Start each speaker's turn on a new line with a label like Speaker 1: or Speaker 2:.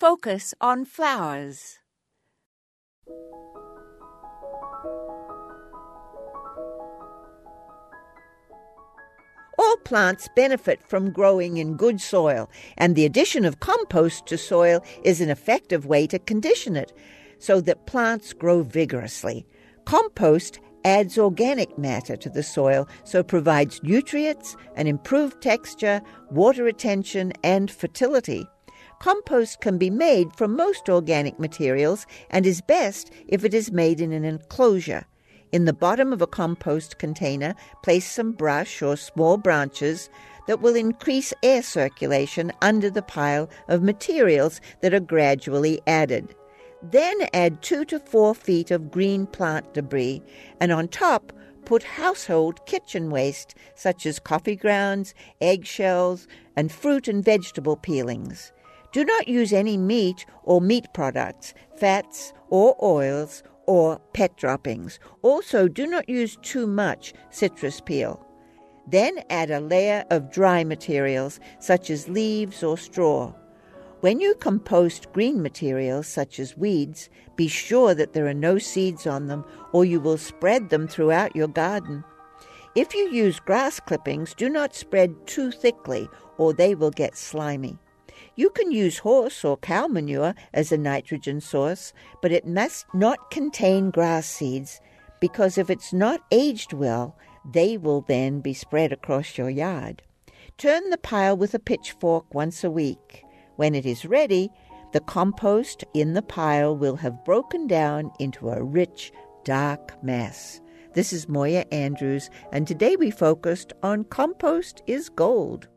Speaker 1: Focus on flowers.
Speaker 2: All plants benefit from growing in good soil, and the addition of compost to soil is an effective way to condition it so that plants grow vigorously. Compost adds organic matter to the soil, so provides nutrients, an improved texture, water retention, and fertility. Compost can be made from most organic materials and is best if it is made in an enclosure. In the bottom of a compost container, place some brush or small branches that will increase air circulation under the pile of materials that are gradually added. Then add two to four feet of green plant debris, and on top, put household kitchen waste such as coffee grounds, eggshells, and fruit and vegetable peelings. Do not use any meat or meat products, fats or oils, or pet droppings. Also, do not use too much citrus peel. Then add a layer of dry materials such as leaves or straw. When you compost green materials such as weeds, be sure that there are no seeds on them or you will spread them throughout your garden. If you use grass clippings, do not spread too thickly or they will get slimy. You can use horse or cow manure as a nitrogen source, but it must not contain grass seeds because if it's not aged well, they will then be spread across your yard. Turn the pile with a pitchfork once a week. When it is ready, the compost in the pile will have broken down into a rich, dark mass. This is Moya Andrews, and today we focused on compost is gold.